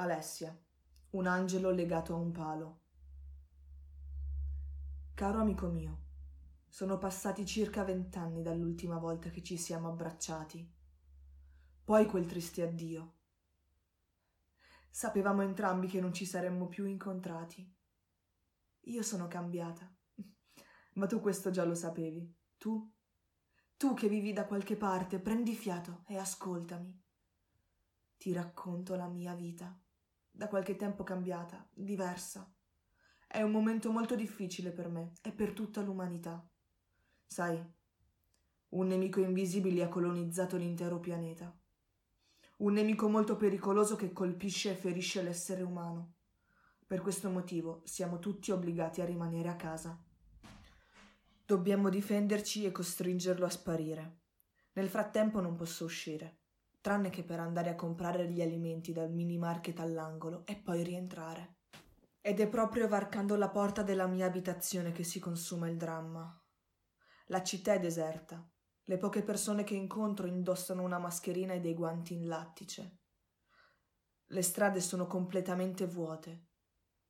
Alessia, un angelo legato a un palo. Caro amico mio, sono passati circa vent'anni dall'ultima volta che ci siamo abbracciati. Poi quel triste addio. Sapevamo entrambi che non ci saremmo più incontrati. Io sono cambiata. Ma tu questo già lo sapevi. Tu? Tu che vivi da qualche parte, prendi fiato e ascoltami. Ti racconto la mia vita. Da qualche tempo cambiata, diversa. È un momento molto difficile per me e per tutta l'umanità. Sai, un nemico invisibile ha colonizzato l'intero pianeta. Un nemico molto pericoloso che colpisce e ferisce l'essere umano. Per questo motivo siamo tutti obbligati a rimanere a casa. Dobbiamo difenderci e costringerlo a sparire. Nel frattempo non posso uscire, tranne che per andare a comprare gli alimenti dal mini market all'angolo e poi rientrare. Ed è proprio varcando la porta della mia abitazione che si consuma il dramma. La città è deserta. Le poche persone che incontro indossano una mascherina e dei guanti in lattice. Le strade sono completamente vuote,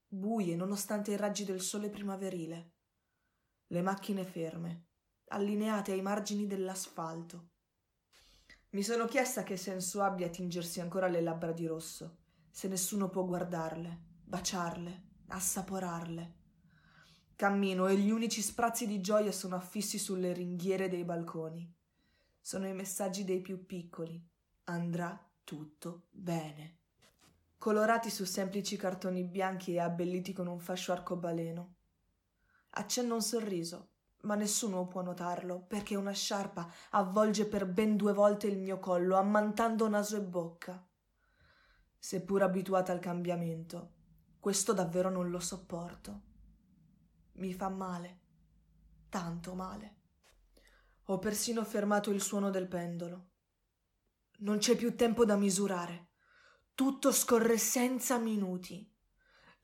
buie nonostante i raggi del sole primaverile. Le macchine ferme, allineate ai margini dell'asfalto. Mi sono chiesta che senso abbia tingersi ancora le labbra di rosso, se nessuno può guardarle, baciarle, assaporarle. Cammino e gli unici sprazzi di gioia sono affissi sulle ringhiere dei balconi. Sono i messaggi dei più piccoli. Andrà tutto bene. Colorati su semplici cartoni bianchi e abbelliti con un fascio arcobaleno. Accenno un sorriso, ma nessuno può notarlo perché una sciarpa avvolge per ben due volte il mio collo, ammantando naso e bocca. Seppur abituata al cambiamento, questo davvero non lo sopporto. Mi fa male, tanto male. Ho persino fermato il suono del pendolo. Non c'è più tempo da misurare. Tutto scorre senza minuti.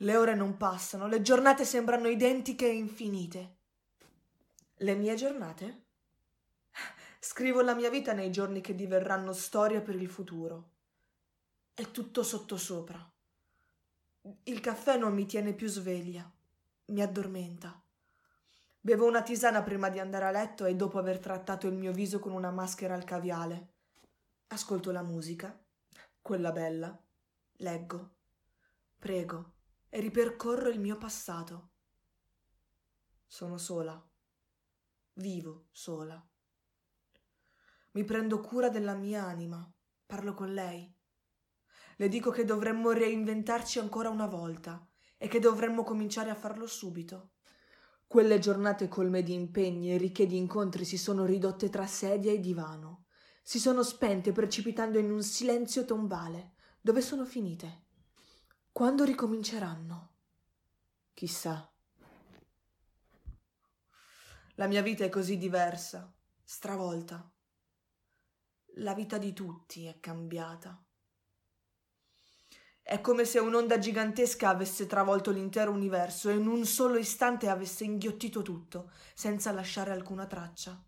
Le ore non passano, le giornate sembrano identiche e infinite. Le mie giornate? Scrivo la mia vita nei giorni che diverranno storia per il futuro. È tutto sottosopra. Il caffè non mi tiene più sveglia mi addormenta. Bevo una tisana prima di andare a letto e dopo aver trattato il mio viso con una maschera al caviale. Ascolto la musica, quella bella, leggo, prego e ripercorro il mio passato. Sono sola, vivo sola. Mi prendo cura della mia anima, parlo con lei. Le dico che dovremmo reinventarci ancora una volta e che dovremmo cominciare a farlo subito. Quelle giornate colme di impegni e ricche di incontri si sono ridotte tra sedia e divano, si sono spente precipitando in un silenzio tombale. Dove sono finite? Quando ricominceranno? Chissà. La mia vita è così diversa, stravolta. La vita di tutti è cambiata. È come se un'onda gigantesca avesse travolto l'intero universo e in un solo istante avesse inghiottito tutto, senza lasciare alcuna traccia.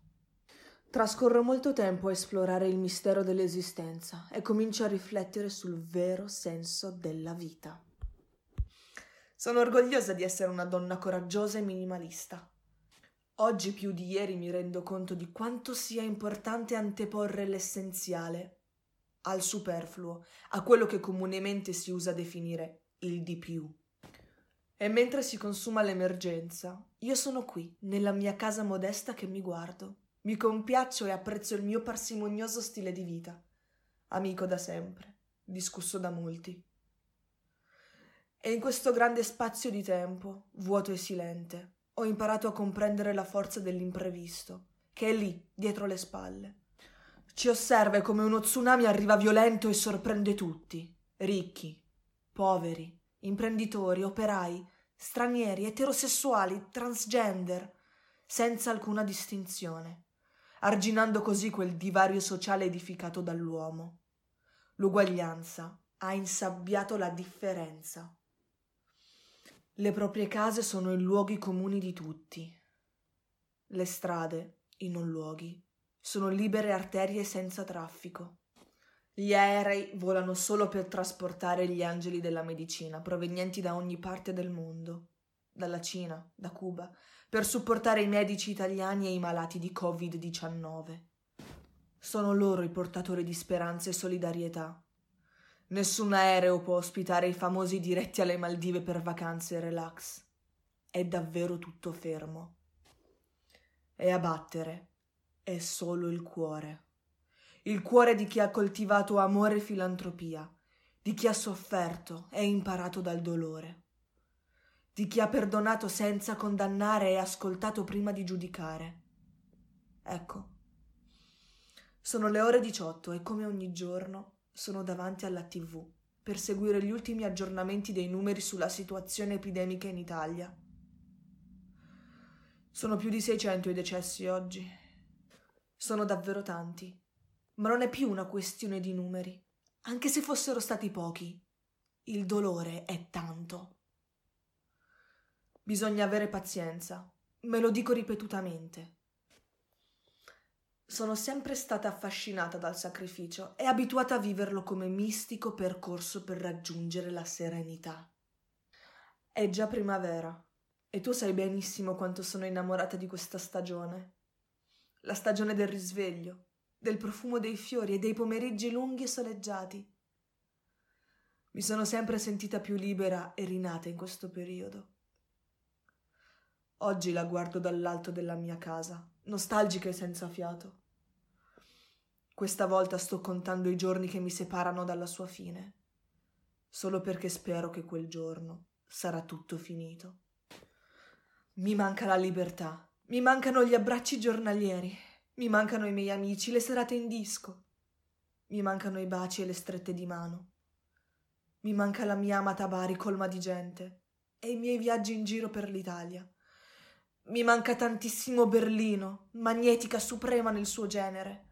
Trascorro molto tempo a esplorare il mistero dell'esistenza e comincio a riflettere sul vero senso della vita. Sono orgogliosa di essere una donna coraggiosa e minimalista. Oggi più di ieri mi rendo conto di quanto sia importante anteporre l'essenziale al superfluo, a quello che comunemente si usa definire il di più. E mentre si consuma l'emergenza, io sono qui, nella mia casa modesta che mi guardo. Mi compiaccio e apprezzo il mio parsimonioso stile di vita. Amico da sempre, discusso da molti. E in questo grande spazio di tempo, vuoto e silente, ho imparato a comprendere la forza dell'imprevisto, che è lì, dietro le spalle ci osserva come uno tsunami arriva violento e sorprende tutti, ricchi, poveri, imprenditori, operai, stranieri, eterosessuali, transgender, senza alcuna distinzione, arginando così quel divario sociale edificato dall'uomo. L'uguaglianza ha insabbiato la differenza. Le proprie case sono i luoghi comuni di tutti, le strade i non luoghi sono libere arterie senza traffico. Gli aerei volano solo per trasportare gli angeli della medicina provenienti da ogni parte del mondo, dalla Cina, da Cuba, per supportare i medici italiani e i malati di Covid-19. Sono loro i portatori di speranza e solidarietà. Nessun aereo può ospitare i famosi diretti alle Maldive per vacanze e relax. È davvero tutto fermo. E a battere è solo il cuore. Il cuore di chi ha coltivato amore e filantropia, di chi ha sofferto e imparato dal dolore di chi ha perdonato senza condannare e ascoltato prima di giudicare. Ecco, sono le ore 18 e come ogni giorno sono davanti alla tv per seguire gli ultimi aggiornamenti dei numeri sulla situazione epidemica in Italia. Sono più di 600 i decessi oggi. Sono davvero tanti. Ma non è più una questione di numeri. Anche se fossero stati pochi, il dolore è tanto. Bisogna avere pazienza. Me lo dico ripetutamente. Sono sempre stata affascinata dal sacrificio e abituata a viverlo come mistico percorso per raggiungere la serenità. È già primavera e tu sai benissimo quanto sono innamorata di questa stagione. La stagione del risveglio, del profumo dei fiori e dei pomeriggi lunghi e soleggiati. Mi sono sempre sentita più libera e rinata in questo periodo. Oggi la guardo dall'alto della mia casa, nostalgica e senza fiato. Questa volta sto contando i giorni che mi separano dalla sua fine, solo perché spero che quel giorno sarà tutto finito. Mi manca la libertà, mi mancano gli abbracci giornalieri, mi mancano i miei amici, le serate in disco, mi mancano i baci e le strette di mano, mi manca la mia amata Bari colma di gente e i miei viaggi in giro per l'Italia. Mi manca tantissimo Berlino, magnetica suprema nel suo genere.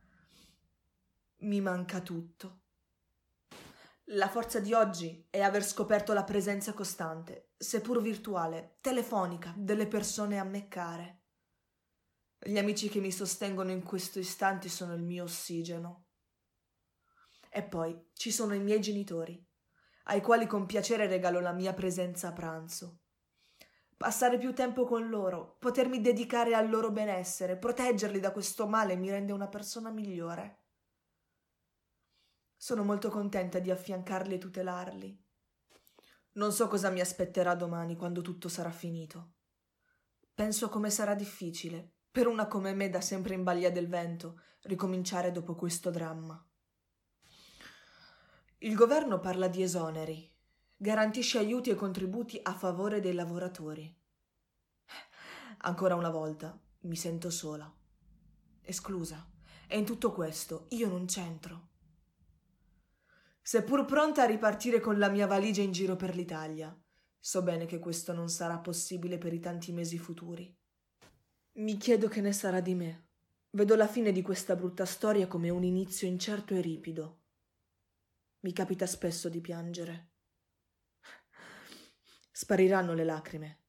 Mi manca tutto. La forza di oggi è aver scoperto la presenza costante, seppur virtuale, telefonica, delle persone a me care. Gli amici che mi sostengono in questo istante sono il mio ossigeno. E poi ci sono i miei genitori, ai quali con piacere regalo la mia presenza a pranzo Passare più tempo con loro, potermi dedicare al loro benessere, proteggerli da questo male mi rende una persona migliore. Sono molto contenta di affiancarli e tutelarli. Non so cosa mi aspetterà domani quando tutto sarà finito. Penso come sarà difficile, per una come me da sempre in balia del vento, ricominciare dopo questo dramma. Il governo parla di esoneri, garantisce aiuti e contributi a favore dei lavoratori. Ancora una volta mi sento sola, esclusa, e in tutto questo io non c'entro. Seppur pronta a ripartire con la mia valigia in giro per l'Italia, so bene che questo non sarà possibile per i tanti mesi futuri. Mi chiedo che ne sarà di me. Vedo la fine di questa brutta storia come un inizio incerto e ripido. Mi capita spesso di piangere. Spariranno le lacrime,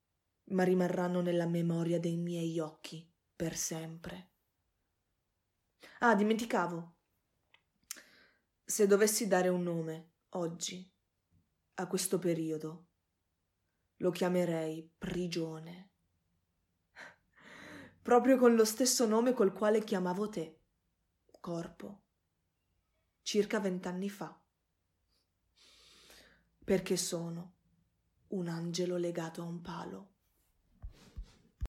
ma rimarranno nella memoria dei miei occhi per sempre. Ah, dimenticavo. Se dovessi dare un nome, oggi, a questo periodo, lo chiamerei prigione. Proprio con lo stesso nome col quale chiamavo te, corpo, circa vent'anni fa. Perché sono un angelo legato a un palo.